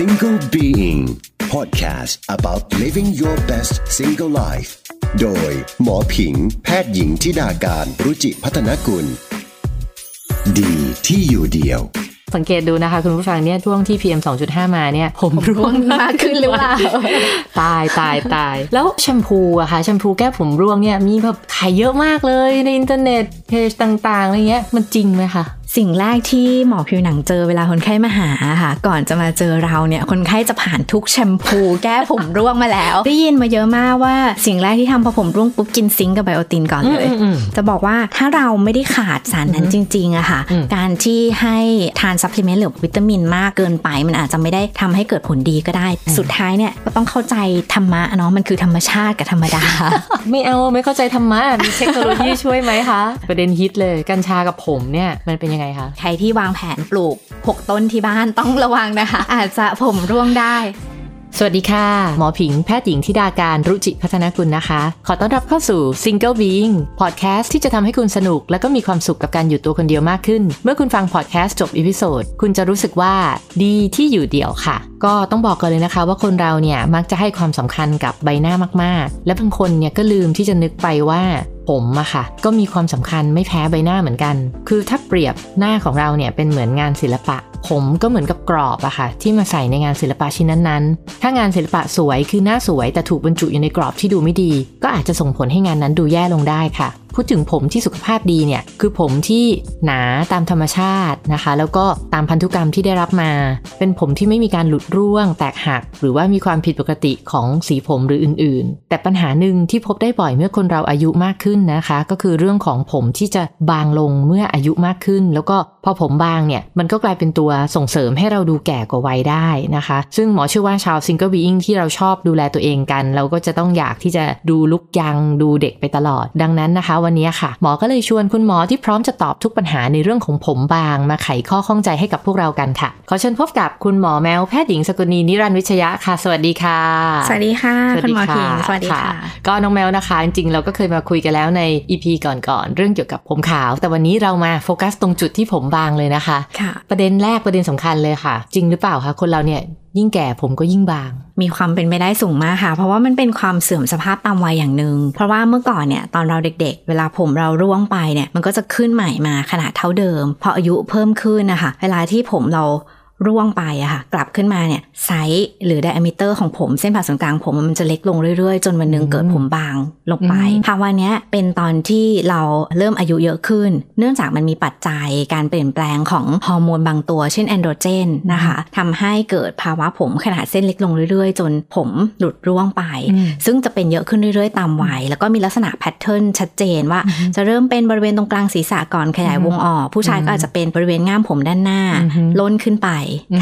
Single Being Podcast about living your best single life โดยหมอผิง แพทย์หญิงทิดาการรุจิพัฒนกุล ดีที่อยู่เดียว สังเกตดูนะคะ คุณผู้ฟังเนี่ยช่วงที่ PM 2.5 มาเนี่ย ผมร่วงมากขึ้นหรือเปล่า ตายตายตาย แล้วแชมพูอะค่ะแชมพูแก้ผมร่วงเนี่ยมีแบบขายเยอะมากเลยในอินเทอร์เน็ตเพจต่างๆอะไรเงี้ยมันจริงไหมคะ สิ่งแรกที่หมอผิวหนังเจอเวลาคนไข้มาหาค่ะ ก่อนจะมาเจอเราเนี่ย คนไข้จะผ่านทุกแชมพู แก้ผมร่วงมาแล้ว ได้ยินมาเยอะมากว่าสิ่งแรกที่ทำพอผมร่วงปุ๊บกิน zinc กับ biotin ก่อนเลยอืมอืมจะบอกว่าถ้าเราไม่ได้ขาดสารนั้นจริงๆอะค่ะอืมการที่ให้ทาน supplement หรือวิตามินมากเกินไป มันอาจจะไม่ได้ทำให้เกิดผลดีก็ได้ สุดท้ายเนี่ยก็ต้องเข้าใจธรรมะเนาะมันคือธรรมชาติกับธรรมดา ไม่เอาไม่เข้าใจธรรมะมีเทคโนโลยีช่วยไหมคะ ประเด็นฮิตเลยกัญชากับผมเนี่ยมันเป็นยังไงคะ ใครที่วางแผนปลูก 6 ต้นที่บ้านต้องระวังนะคะ อาจจะผมร่วงได้ สวัสดีค่ะ หมอผิงแพทย์หญิงทิดาการรุจิพัฒนกุลนะคะ ขอต้อนรับเข้าสู่ Single Being Podcast ที่จะทำให้คุณสนุก และก็มีความสุขกับการอยู่ตัวคนเดียวมากขึ้น เมื่อคุณฟังพอดแคสต์จบ episode คุณจะรู้สึกว่าดีที่อยู่เดี่ยวค่ะ ก็ต้องบอกกันเลยนะคะ ว่าคนเราเนี่ยมักจะให้ความสำคัญกับใบหน้ามากๆ และบางคนเนี่ยก็ลืมที่จะนึกไปว่าผมอะค่ะ ก็มีความสำคัญไม่แพ้ใบหน้าเหมือนกัน คือถ้าเปรียบหน้าของเราเนี่ยเป็นเหมือนงานศิลปะ ผมก็เหมือนกับกรอบอะค่ะ ที่มาใส่ในงานศิลปะชิ้นนั้นๆ ถ้างานศิลปะสวยคือหน้าสวยแต่ถูกบรรจุอยู่ในกรอบที่ดูไม่ดี ก็อาจจะส่งผลให้งานนั้นดูแย่ลงได้ค่ะ พูดถึงผมที่สุขภาพดีเนี่ยคือผมที่หนาตามธรรมชาตินะคะ แล้วก็ตามพันธุกรรมที่ได้รับมา เป็นผมที่ไม่มีการหลุดร่วง แตกหัก หรือว่ามีความผิดปกติของสีผมหรืออื่น ๆ แต่ปัญหาหนึ่งที่พบได้บ่อยเมื่อคนเราอายุมากขึ้นนะคะ ก็คือเรื่องของผมที่จะบางลงเมื่ออายุมากขึ้น แล้วก็พอผมบางเนี่ยมันก็กลายเป็นตัวส่งเสริมให้เราดูแก่กว่าวัยได้นะคะ ซึ่งหมอเชื่อว่าชาว Single Being ที่เราชอบดูแลตัวเองกัน เราก็จะต้องอยากที่จะดู look young ดูเด็กไปตลอด ดังนั้นนะคะวันนี้ค่ะ หมอก็เลยชวนคุณหมอที่พร้อมจะตอบทุกปัญหาในเรื่องของผมบาง มาไขข้อข้องใจให้กับพวกเรากันค่ะ ขอเชิญพบกับคุณหมอแมวแพทย์หญิงสกุลนีนิรันดร์วิชยะค่ะ สวัสดีค่ะ สวัสดีค่ะคุณหมอผิงสวัสดีค่ะ ก็น้องแมวนะคะ จริงๆเราก็เคยมาคุยกันแล้วใน EP ก่อนๆเรื่องเกี่ยวกับผมขาว แต่วันนี้เรามาโฟกัสตรงจุดที่ผมบางเลยนะคะค่ะประเด็นแรกประเด็นสำคัญเลยค่ะ จริงหรือเปล่าคะคนเราเนี่ย ยิ่งแก่ผมก็ยิ่งบาง มีความเป็นไปได้สูงมากค่ะ เพราะว่ามันเป็นความเสื่อมสภาพตามวัยอย่างหนึ่งเพราะว่าเมื่อก่อนเนี่ยตอนเราเด็ก ๆ เวลาผมเราร่วงไปเนี่ยมันก็จะขึ้นใหม่มาขนาดเท่าเดิม พออายุเพิ่มขึ้นนะคะเวลาที่ผมเรา ร่วงไปอะค่ะกลับขึ้นมาเนี่ยไซส์หรือ diameter ของผมเส้นผ่าศูนย์กลางผมมันจะเล็กลงเรื่อยๆ จนวันหนึงเกิดผมบางลงไปอืมภาวะเนี้ยเป็นตอนที่เราเริ่มอายุเยอะขึ้น เนื่องจากมันมีปัจจัยการเปลี่ยนแปลงของฮอร์โมนบางตัว เช่นแอนโดรเจนนะคะทำให้เกิดภาวะผมขนาดเส้นเล็กลงเรื่อยๆ จนผมหลุดร่วงไปอืมซึ่งจะเป็นเยอะขึ้นเรื่อยๆ ตามวัยแล้วก็มีลักษณะแพทเทิร์นชัดเจนว่า จะเริ่มเป็นบริเวณตรงกลางศีรษะก่อนขยายวงออก ผู้ชายก็อาจจะเป็นบริเวณง่ามผมด้านหน้าอือฮึล้นขึ้นไป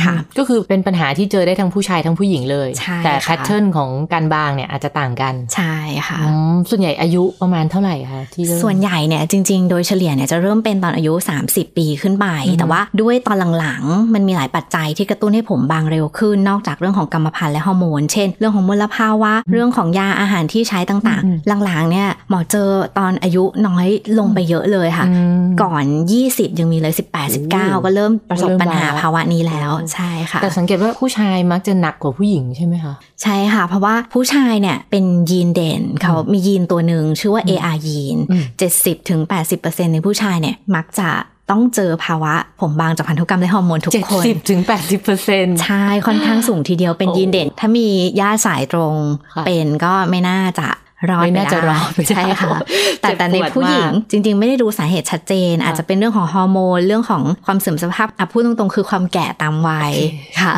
ค่ะก็คือเป็นปัญหาที่เจอได้ทั้งผู้ชายทั้งผู้หญิงเลยใช่แต่ค่ะแพทเทิร์นของการบางเนี่ยอาจจะต่างกัน ใช่ค่ะอืมส่วนใหญ่อายุประมาณเท่าไหร่คะที่เริ่มส่วนใหญ่เนี่ยจริง ๆ โดยเฉลี่ยเนี่ยจะเริ่มเป็นตอนอายุ 30 ปีขึ้นไปอือฮึแต่ว่าด้วยตอนหลังๆ มันมีหลายปัจจัยที่กระตุ้นให้ผมบางเร็วขึ้น นอกจากเรื่องของกรรมพันธุ์และฮอร์โมน เช่น เรื่องของมลภาวะ เรื่องของยาอาหารที่ใช้ต่างอืมๆหลังๆเนี่ยหมอเจอตอนอายุน้อยลงไปเยอะเลยค่ะอืมก่อน 20 ยังมีเลย 18 19 ก็เริ่มประสบปัญหาภาวะนี้แล้วใช่ค่ะ แต่สังเกตว่าผู้ชายมักจะหนักกว่าผู้หญิงใช่ไหมคะใช่ค่ะ เพราะว่าผู้ชายเนี่ยเป็นยีนเด่นเขามียีนตัวหนึ่งชื่อว่า AR ยีนอืม70ถึง80%ในผู้ชายเนี่ยมักจะต้องเจอภาวะผมบางจากพันธุกรรมและฮอร์โมนทุกเจ็ดคนสิบถึงแปดสิบเปอร์เซ็นต์ใช่ ค่อนข้างสูงทีเดียวเป็นโอ้ยีนเด่น ถ้ามีญาติสายตรงค่ะเป็นก็ไม่น่าจะ รอดไม่น่าจะปด้รอดไปได้ใช่ค่ะ แต่เจ็บแต่ในปวดผู้หญิงมากจริง ๆ ไม่ได้ดูสาเหตุชัดเจน อาจจะเป็นเรื่องของฮอร์โมนเรื่องของความเสื่อมสภาพอะพูดตรงๆ คือความแก่ตามวัยค่ะ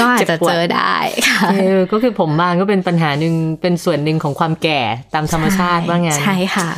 ก็อาจจะเจอได้ค่ะเออก็คือผมบางก็เป็นปัญหาหนึ่งเป็นส่วนหนึ่งของความแก่ตามธรรมชาติว่างั้นใช่ค่ะ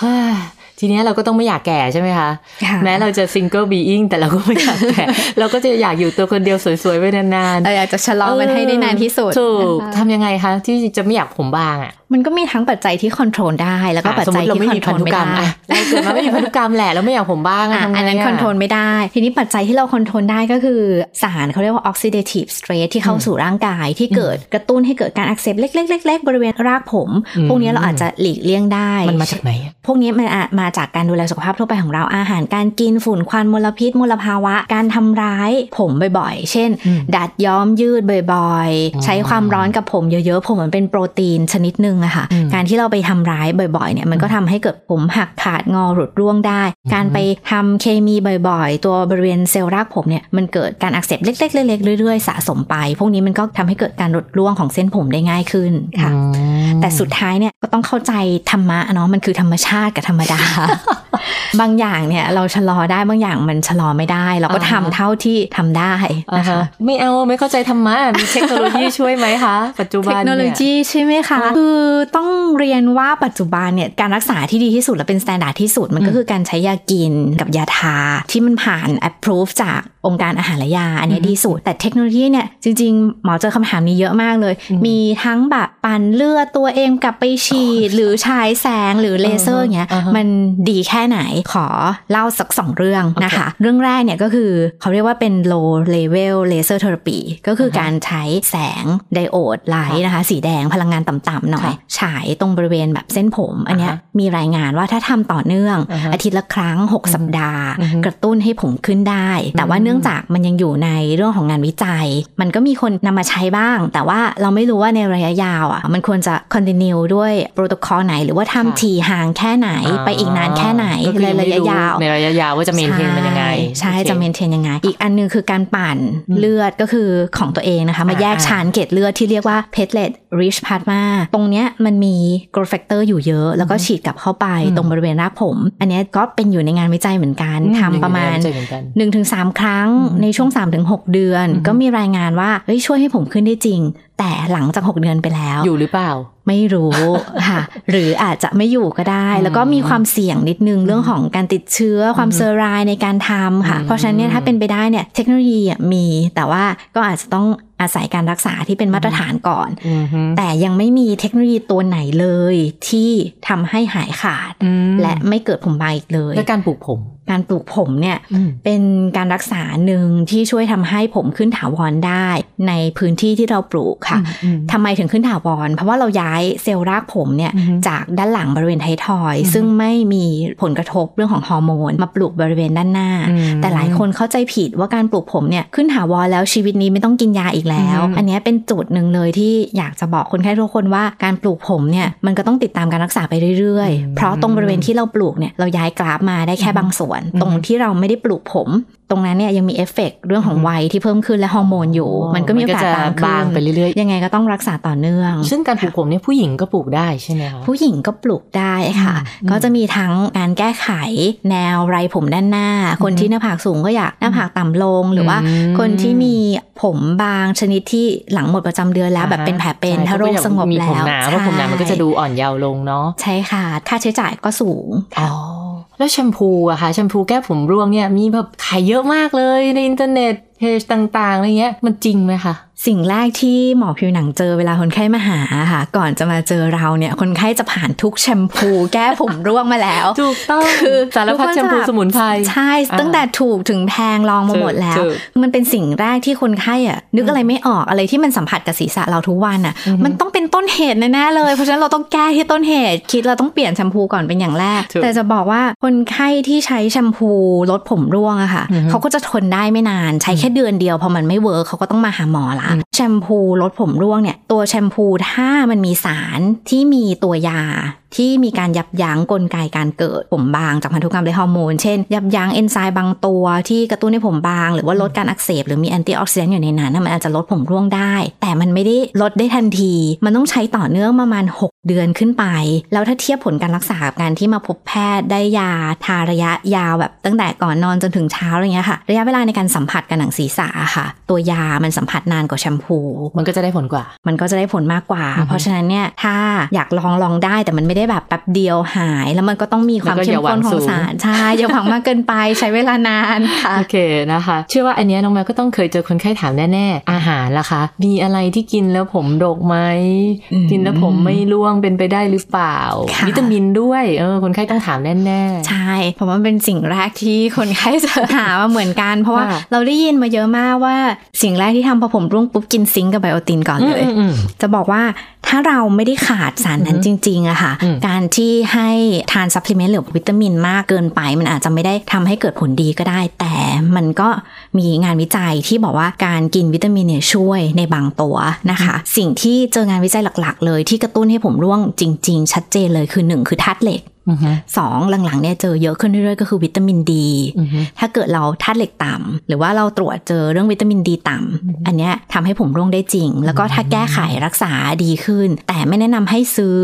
เฮ้ยทีเนี้ยเราก็ต้องไม่อยากแก่ใช่ไหมคะค่ะแม้เราจะ Single Being แต่เราก็ไม่อยากแก่ เราก็จะอยากอยู่ตัวคนเดียวสวยๆไว้นานๆเราอยากจะชะลอมันให้ได้นานที่สุด ถูกนะคะทำยังไงคะ ที่จะไม่อยากผมบางอะ มันก็มีทั้งปัจจัยที่ control ได้ แล้วก็ปัจจัยที่ control ไม่ได้เราเกิดมามีพันธุกรรมแหละแล้วไม่อยากผมบางอะทำไงอันนั้น control ไม่ได้ ทีนี้ปัจจัยที่เรา control ได้ก็คือสารเขาเรียกว่า oxidative stress ที่เข้าสู่ร่างกายที่เกิดกระตุ้นให้เกิดการอักเสบเล็กๆๆๆบริเวณรากผม พวกนี้เราอาจจะหลีกเลี่ยงได้ มันมาจากไหนอะพวกนี้มันอาจมาจากการดูแลสุขภาพทั่วไปของเราอาหารการกินฝุ่นควันมลพิษมลภาวะ การทำร้ายผมบ่อยๆ เช่นอืมดัดย้อมยืดบ่อยอืมๆใช้ความร้อนกับผมเยอะๆ ผมมันเป็นโปรตีนชนิดหนึ่งอะค่ะอืมการที่เราไปทำร้ายบ่อยๆ เนี่ยมันก็ทำให้เกิดผมหักขาดงอหลุดร่วงได้ การไปทำเคมีบ่อยๆ ตัวบริเวณเซลล์รากผมเนี่ยมันเกิดการอักเสบเล็กๆเล็กๆเรื่อยๆสะสมไป พวกนี้มันก็ทำให้เกิดการหลุดร่วงของเส้นผมได้ง่ายขึ้นค่ะอืมแต่สุดท้ายเนี่ยก็ต้องเข้าใจธรรมะเนาะมันคือธรรมชาติกับธรรมดาบางอย่างเนี่ยเราชะลอได้บางอย่างมันชะลอไม่ได้ เราก็ทำอ่าฮะเท่าที่ทำได้อ่านะฮะคะไม่เอาไม่เข้าใจธรรมะมีเทคโนโลยีช่วยไหมคะปัจจุเทบันคโนโลเนี่ยยีใช่ไหมคะคือต้องเรียนว่าปัจจุบันเนี่ยการรักษาที่ดีที่สุดและเป็น s t ต n d า r d ที่สุดมันก็อืมคือการใช้ยากินกับยาทาที่มันผ่าน approve จากองค์การอาหารและยา อันเนี้ยอืมดีสุด แต่เทคโนโลยีเนี่ยจริง ๆ หมอเจอคำถามนี้เยอะมากเลยอืมมีทั้งแบบปั่นเลือดตัวเองกลับไปฉีด หรือฉายแสงหรือเลเซอร์อย่างเงี้ยอ่าฮะมันดีแค่ไหนขอเล่าสักสองเรื่องนะคะ เรื่องแรกเนี่ยก็คือเขาเรียกว่าเป็น low level laser therapy ก็คือการใช้แสงไดโอดไลท์นะคะ สีแดงพลังงานต่ำๆหน่อยค่ะฉายตรงบริเวณแบบเส้นผม อันเนี้ยอ่าฮะมีรายงานว่าถ้าทำต่อเนื่องอ่าฮะอาทิตย์ละครั้ง 6 สัปดาห์อือฮึกระตุ้นให้ผมขึ้นได้ แต่ว่าอืมเนื่องจากมันยังอยู่ในเรื่องของงานวิจัย มันก็มีคนนำมาใช้บ้าง แต่ว่าเราไม่รู้ว่าในระยะยาวอะมันควรจะ continue ด้วยโปรโตคอลไหน หรือว่าค่ะทำทีห่างแค่ไหนไปอีกนานแค่ไหนก็คือในระยะยาว ในระยะยาวว่าจะเมนเทนมันยังไง ใช่โอเคจะเมนเทนยังไง อีกอันหนึงคือการปั่นอืมเลือดก็คือของตัวเองนะคะ มาอ่าแยกอ่าชานเกล็ดเลือดที่เรียกว่า platelet rich plasma ตรงเนี้ยมันมี growth factor อยู่เยอะ แล้วก็ฉีดกลับเข้าไปอืมตรงบริเวณรากผม อันเนี้ยก็เป็นอยู่ในงานวิจัยเหมือนกันอืทำประมาณเจอเหมือนกัน1-3 ครั้งอืมในช่วง 3-6 เดือนอือฮึก็มีรายงานว่าเฮ้ยช่วยให้ผมขึ้นได้จริง แต่หลังจาก 6 เดือนไปแล้ว อยู่หรือเปล่า ไม่รู้ค่ะ หรืออาจจะไม่อยู่ก็ได้อืมแล้วก็มีความเสี่ยงนิดนึงเรื่องของการติดเชื้อความอืมเซอร์รายในการทำค่ะอืมเพราะฉะนั้นเนี่ยถ้าเป็นไปได้เนี่ยเทคโนโลยีอะมีแต่ว่าก็อาจจะต้องอาศัยการรักษาที่เป็นมาตรฐานก่อนอือฮึแต่ยังไม่มีเทคโนโลยีตัวไหนเลยที่ทำให้หายขาดอืมและไม่เกิดผมบางอีกเลยแล้วการปลูกผม การปลูกผมเนี่ยอืมเป็นการรักษาหนึ่งที่ช่วยทำให้ผมขึ้นถาวรได้ ในพื้นที่ที่เราปลูกค่ะอืมทำไมถึงขึ้นถาวร เพราะว่าเราย้ายเซลล์รากผมเนี่ยอือฮึจากด้านหลังบริเวณไทยทอยอือฮึซึ่งไม่มีผลกระทบเรื่องของฮอร์โมน มาปลูกบริเวณด้านหน้าอืมแต่หลายคนเข้าใจผิดว่าการปลูกผมเนี่ยขึ้นถาวรแล้วชีวิตนี้ไม่ต้องกินยาอีกแล้วอือฮึอันเนี้ยเป็นจุดหนึ่งเลยที่อยากจะบอกคนไข้ทุกคนว่าการปลูกผมเนี่ยมันก็ต้องติดตามการรักษาไปเรื่อยอืมๆเพราะตรงบริเวณที่เราปลูกเนี่ยเราย้ายกราฟมาได้แค่บางส่วนอือฮึตรงที่เราไม่ได้ปลูกผม ตรงนั้นเนี่ยยังมีเอฟเฟกต์เรื่องของวัยที่เพิ่มขึ้นและฮอร์โมนอยู่ มันก็มีโอกาสจะบางขึ้บางนไปเรื่อยยังไงก็ต้องรักษาต่อเนื่องๆซึ่งการปลูกผมเนี่ยผู้หญิงก็ปลูกได้ใช่ไหมคะผู้หญิงก็ปลูกได้ค่ะอืมก็จะมีทั้งการแก้ไขแนวไรผมด้านหน้า คนที่หน้าผากสูงก็อยากหน้าผากต่ำลง หรือว่าอืมคนที่มีผมบางชนิดที่หลังหมดประจำเดือนแล้วแบบเป็นแผลเป็นใช่ถ้าโรคสงบแล้วมีผมหนาเพราะผมหนามันก็จะดูอ่อนเยาว์ลงเนาะใช่ค่ะ ค่าใช้จ่ายก็สูงอ๋อ แล้วแชมพูอะค่ะแชมพูแก้ผมร่วงเนี่ยมีแบบขายเยอะมากเลยในอินเทอร์เน็ตเพจต่างๆอะไรเงี้ยมันจริงไหมคะ สิ่งแรกที่หมอผิวหนังเจอเวลาคนไข้มาหาค่ะ ก่อนจะมาเจอเราเนี่ย คนไข้จะผ่านทุกแชมพูแก้ผมร่วงมาแล้วถูกต้องคือสารพัดแชมพูสมุนไพรใช่อ่าตั้งแต่ถูกถึงแพงลองมาหมดแล้วถูกมันเป็นสิ่งแรกที่คนไข้อะนึกอะไรไม่ออกอะไรที่มันสัมผัสกับศีรษะเราทุกวันอะอือฮึมันต้องเป็นต้นเหตุแน่ๆเลย เพราะฉะนั้นเราต้องแก้ที่ต้นเหตุ คิดเราต้องเปลี่ยนแชมพูก่อนเป็นอย่างแรกถูกแต่จะบอกว่าคนไข้ที่ใช้แชมพูลดผมร่วงอะค่ะอือฮึเขาก็จะทนได้ไม่นาน ใช้แค่เดือนเดียวพอมันไม่ work เขาก็ต้องมาหาหมอละแชมพูลดผมร่วงเนี่ย ตัวแชมพูถ้ามันมีสารที่มีตัวยาที่มีการยับยั้งกลไกการเกิดผมบางจากพันธุกรรมและฮอร์โมน เช่น ยับยั้งเอนไซม์บางตัวที่กระตุ้นให้ผมบาง หรือว่าลดการอักเสบหรือมี antioxidant อยู่ในนั้นน่ะมันอาจจะลดผมร่วงได้ แต่มันไม่ได้ลดได้ทันที มันต้องใช้ต่อเนื่องประมาณ 6 เดือนขึ้นไป แล้วถ้าเทียบผลการรักษากับการที่มาพบแพทย์ได้ยาทาระยะยาวแบบตั้งแต่ก่อนนอนจนถึงเช้าอะไรเงี้ยค่ะ ระยะเวลาในการสัมผัสกับหนังศีรษะค่ะ ตัวยามันสัมผัสนานกว่าแชมพู มันก็จะได้ผลกว่า มันก็จะได้ผลมากกว่าอือฮึเพราะฉะนั้นเนี่ยถ้าอยากลองลองได้แต่มันไม่ได้แบบแป๊บเดียวหาย แล้วมันก็ต้องมีความแล้วก็เข้อย่ามหวัข้นงขอสูงงสารใช่อย่าหวังมากเกินไปใช้เวลานานค่ะโอเคนะคะ เชื่อว่าอันเนี้ยน้องแมวก็ต้องเคยเจอคนไข้ถามแน่ๆอาหารล่ะคะ มีอะไรที่กินแล้วผมดกไหมอืมกินแล้วผมไม่ร่วงเป็นไปได้หรือเปล่าค่ะวิตามินด้วยเออคนไข้ต้องถามแน่ๆใช่เพราะว่ามันเป็นสิ่งแรกที่คนไข้จะหามาเหมือนกัน เพราะว่าค่ะเราได้ยินมาเยอะมากว่าสิ่งแรกที่ทำพอผมร่วงปุ๊บกิน zinc กับ biotin ก่อนเลยอืมอืมจะบอกว่าถ้าเราไม่ได้ขาดสารนั้นจริงๆอะค่ะอืมการที่ให้ทาน supplement หรือวิตามินมากเกินไป มันอาจจะไม่ได้ทำให้เกิดผลดีก็ได้ แต่มันก็มีงานวิจัยที่บอกว่าการกินวิตามินเนี่ยช่วยในบางตัวนะคะ สิ่งที่เจองานวิจัยหลักๆ เลยที่กระตุ้นให้ผมร่วงจริง ๆ ชัดเจนเลยคือหนึ่งคือธาตุเหล็กอืมอืม สองหลังๆเนี่ยเจอเยอะขึ้นเรื่อยๆก็คือวิตามินดีอืมถ้าเกิดเราธาตุเหล็กต่ำหรือว่าเราตรวจเจอเรื่องวิตามินดีต่ำอันเนี้ยทำให้ผมร่วงได้จริง แล้วก็ถ้าแก้ไขรักษาดีขึ้น แต่ไม่แนะนำให้ซื้อ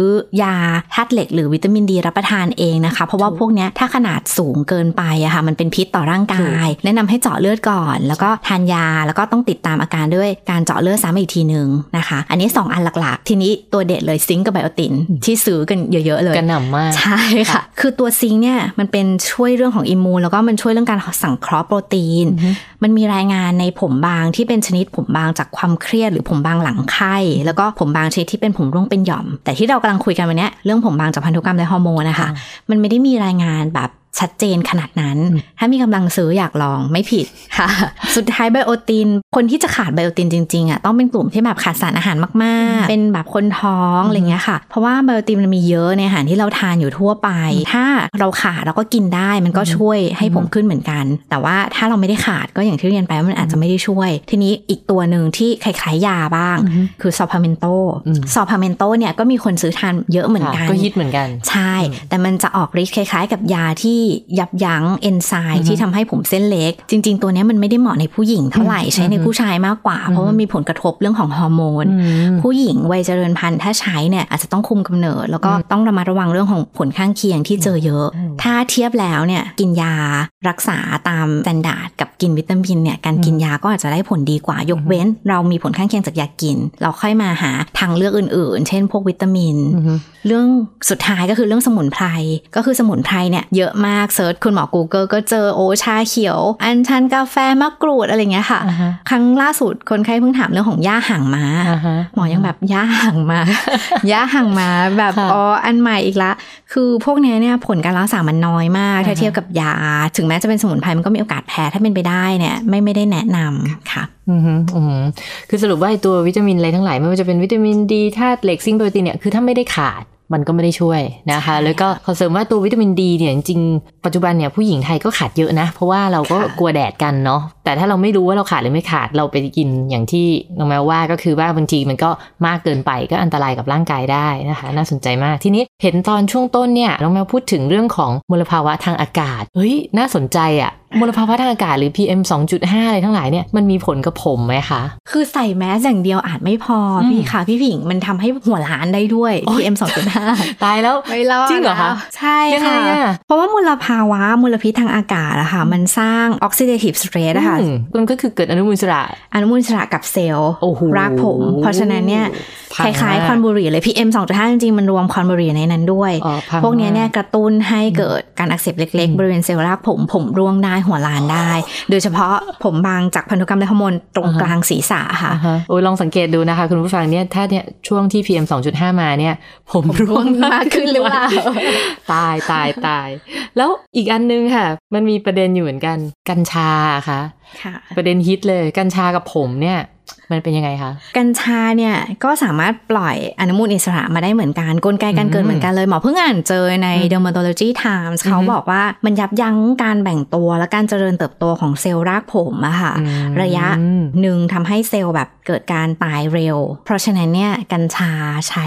ยาธาตุเหล็กหรือวิตามินดีรับประทานเองนะคะ เพราะว่าพวกเนี้ยถ้าขนาดสูงเกินไปอะค่ะมันเป็นพิษต่อร่างกาย แนะนำให้เจาะเลือดก่อน แล้วก็ทานยาแล้วก็ต้องติดตามอาการด้วยการเจาะเลือดซ้ำอีกทีหนึ่งนะคะ อันนี้สองอันหลักๆ ทีนี้ตัวเด็ดเลยซิงค์กับไบโอตินที่ซื้อกันเยอะๆเลยกระหน่ำมากใช่ค่ะ คือตัวซิงค์เนี่ยมันเป็นช่วยเรื่องของอิมมูนแล้วก็มันช่วยเรื่องการสังเคราะห์โปรตีน มันมีรายงานในผมบางที่เป็นชนิดผมบางจากความเครียดหรือผมบางหลังไข้ แล้วก็ผมบางชนิดที่เป็นผมร่วงเป็นหย่อม แต่ที่เรากำลังคุยกันวันเนี้ยเรื่องผมบางจากพันธุกรรมและฮอร์โมนนะคะ มันไม่ได้มีรายงานแบบ ชัดเจนขนาดนั้น ถ้ามีกำลังซื้ออยากลองไม่ผิดค่ะ สุดท้ายไบโอติน คนที่จะขาดไบโอตินจริงๆอะต้องเป็นกลุ่มที่แบบขาดสารอาหารมากๆ เป็นแบบคนท้องอะไรเงี้ยค่ะ เพราะว่าไบโอตินมันมีเยอะในอาหารที่เราทานอยู่ทั่วไป ถ้าเราขาดเราก็กินได้มันก็ช่วยให้ผมขึ้นเหมือนกัน แต่ว่าถ้าเราไม่ได้ขาดก็อย่างที่เรียนไปว่ามันอาจจะไม่ได้ช่วย ทีนี้อีกตัวหนึ่งที่คล้ายๆยาบ้าง คือซอพาเมนโตอืมซอพาเมนโตเนี่ยก็มีคนซื้อทานเยอะเหมือนกันค่ะก็ฮิตเหมือนกัน ใช่ แต่มันจะออกฤทธิ์คล้าย ๆ กับยาที่ยับยั้งเอนไซม์ที่ทำให้ผมเส้นเล็ก จริง ๆ ตัวเนี้ยมันไม่ได้เหมาะในผู้หญิงเท่าไหร่ใช้ในผู้ชายมากกว่า เพราะว่ามีผลกระทบเรื่องของฮอร์โมนอืมผู้หญิงวัยเจริญพันธุ์ถ้าใช้เนี่ยอาจจะต้องคุมกำเนิด แล้วก็ต้องระมัดระวังเรื่องของผลข้างเคียงที่เจอเยอะ ถ้าเทียบแล้วเนี่ยกินยารักษาตาม standard กับกินวิตามินเนี่ยการกินยาก็อาจจะได้ผลดีกว่ายกเว้น เรามีผลข้างเคียงจากยากิน เราค่อยมาหาทางเลือกอื่น ๆ เช่น พวกวิตามินอืมเรื่องสุดท้ายก็คือเรื่องสมุนไพรก็คือสมุนไพรเนี่ยเยอะมากเซิร์ชคุณหมอ Google ก็เจอโอชาเขียว อัญชันกาแฟมะกรูดอะไรเงี้ยค่ะอ่าฮะครั้งล่าสุดคนไข้เพิ่งถามเรื่องของย่าห่างม้าอ่าฮะหมอยังแบบย่าห่างมาย่าห่างมาแบบค่ะอ๋ออันใหม่อีกละ คือพวกเนี้ยเนี่ยผลการรักษามันน้อยมาก ถ้าอ่าฮะเทียบกับยา ถึงแม้จะเป็นสมุนไพรมันก็มีโอกาสแพ้ถ้าเป็นไปได้เนี่ยไม่ไม่ได้แนะนำค่ะอืมฮึอืมฮึคือสรุปว่าไอ้ตัววิตามินอะไรทั้งหลายไม่ว่าจะเป็นวิตามินดีธาตุเหล็กซิงค์โปรตีนเนี่ยคือถ้าไม่ได้ขาด มันก็ไม่ได้ช่วยนะคะใช่แล้วก็ขอเสริมว่าตัววิตามินดีเนี่ยจริงๆปัจจุบันเนี่ยผู้หญิงไทยก็ขาดเยอะนะ เพราะว่าเราก็ค่ะกลัวแดดกันเนาะแต่ถ้าเราไม่รู้ว่าเราขาดหรือไม่ขาดเราไปกินอย่างที่น้องแมวว่าก็คือว่าบางทีมันก็มากเกินไปก็อันตรายกับร่างกายได้นะคะ น่าสนใจมากทีนี้เห็นตอนช่วงต้นเนี่ยน้องแมวพูดถึงเรื่องของมลภาวะทางอากาศเฮ้ยน่าสนใจอะ มลภาวะทางอากาศหรือ PM 2.5 อะไรทั้งหลายเนี่ยมันมีผลกับผมไหมคะ คือใส่แมสอย่างเดียวอาจไม่พออมพี่ค่ะ พี่ผิงมันทำให้หัวล้านได้ด้วยโอ๊ย PM 2.5 ตายแล้วไม่รอดจริงเหรอคะแล้วใช่ยังไงค่ะอะเพราะว่ามลภาวะมลพิษทางอากาศอะค่ะมันสร้าง oxidative stress อะค่ะอืมมันก็คือเกิดอนุมูลอิสระ อนุมูลอิสระกับเซลล์โอ้โหรากผม เพราะฉะนั้นเนี่ยพัคงมากล้ายๆควันบุหรี่เลย PM 2.5 จริงๆมันรวมควันบุหรี่ในนั้นด้วยอ๋อพังพวกเนี้ยเนี่ยมากกระตุ้นให้เกิดการอักเสบเล็กอืมๆบริเวณเซลล์รากผมผมร่วงได้หัวล้านได้ โดยเฉพาะผมบางจากพันธุกรรมและฮอร์โมนตรงอ่าฮะกลางศีรษะค่ะอ่าฮะโอ้ยลองสังเกตดูนะคะ คุณผู้ฟังเนี่ยถ้าเนี่ยช่วงที่ PM 2.5 มาเนี่ย ผมร่วงมากขึ้นหรือเปล่าตายตายตาย แล้วอีกอันนึงค่ะ มันมีประเด็นอยู่เหมือนกันกัญชาค่ะค่ะประเด็นฮิตเลยกัญชากับผมเนี่ย มันเป็นยังไงคะ กัญชาเนี่ยก็สามารถปล่อยอนุมูลอิสระมาได้เหมือนกันกลไกการเกิดเหมือนกันเลยหมอเพิ่งอ่านเจอในอืม Dermatology Times เขาอือฮึบอกว่ามันยับยั้งการแบ่งตัวและการเจริญเติบโตของเซลล์รากผมอะค่ะอืมระยะหนึ่งทำให้เซลล์แบบเกิดการตายเร็ว เพราะฉะนั้นเนี่ยกัญชาใช้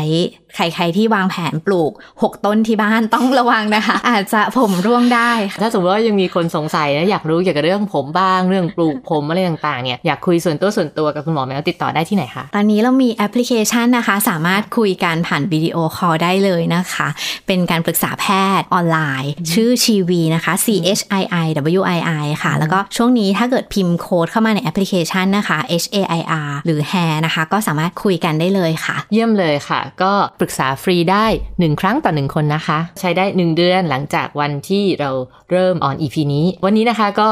ใครๆที่วางแผนปลูก 6 ต้นที่บ้านต้องระวังนะคะ อาจจะผมร่วงได้ค่ะถ้าสมมติว่ายังมีคนสงสัยนะอยากรู้เกี่ยวกับเรื่องผมบางเรื่องปลูกผมอะไรต่างๆเนี่ยอยากคุยส่วนตัวส่วนตัวกับคุณหมอแมวติดต่อได้ที่ไหนคะ ตอนนี้เรามีแอปพลิเคชันนะคะ สามารถคุยกันผ่าน video call ได้เลยนะคะ เป็นการปรึกษาแพทย์ออนไลน์ ชื่อชีวีนะคะ C H I I W I I ค่ะ แล้วก็ช่วงนี้ถ้าเกิดพิมพ์โค้ดเข้ามาในแอปพลิเคชันนะคะ H A I R หรือ hair นะคะ ก็สามารถคุยกันได้เลยค่ะ เยี่ยมเลยค่ะ ก็ปรึกษาฟรีได้ 1 ครั้งต่อ 1 คนนะคะ ใช้ได้ 1 เดือนหลังจากวันที่เราเริ่มออน EP นี้ วันนี้นะคะก็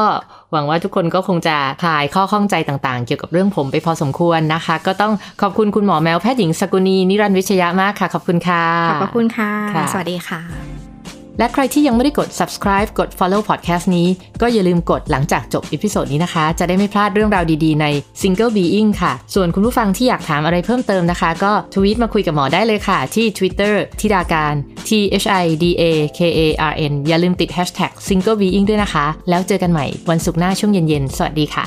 หวังว่าทุกคนก็คงจะคลายข้อข้องใจต่างๆ เกี่ยวกับเรื่องผมไปพอสมควรนะคะ ก็ต้องขอบคุณคุณหมอแมวแพทย์หญิงสกุณีนิรันดร์วิชยะมากค่ะ ขอบคุณค่ะ ขอบพระคุณค่ะค่ะ สวัสดีค่ะ และใครที่ยังไม่ได้กด subscribe กด follow podcast นี้ ก็อย่าลืมกดหลังจากจบ episode นี้นะคะ จะได้ไม่พลาดเรื่องราวดีๆใน Single Being ค่ะ ส่วนคุณผู้ฟังที่อยากถามอะไรเพิ่มเติมนะคะ ก็ทวีตมาคุยกับหมอได้เลยค่ะ ที่ Twitter ทิดาการ T H I D A K A R N อย่าลืมติด hashtag Single Being ด้วยนะคะ แล้วเจอกันใหม่วันศุกร์หน้าช่วงเย็นๆ สวัสดีค่ะ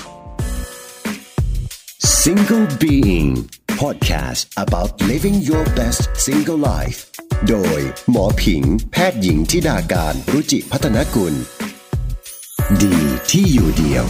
Single Being Podcast about living your best single life โดยหมอผิง แพทย์หญิงทิดาการรุจิพัฒนกุล ดีที่อยู่เดียว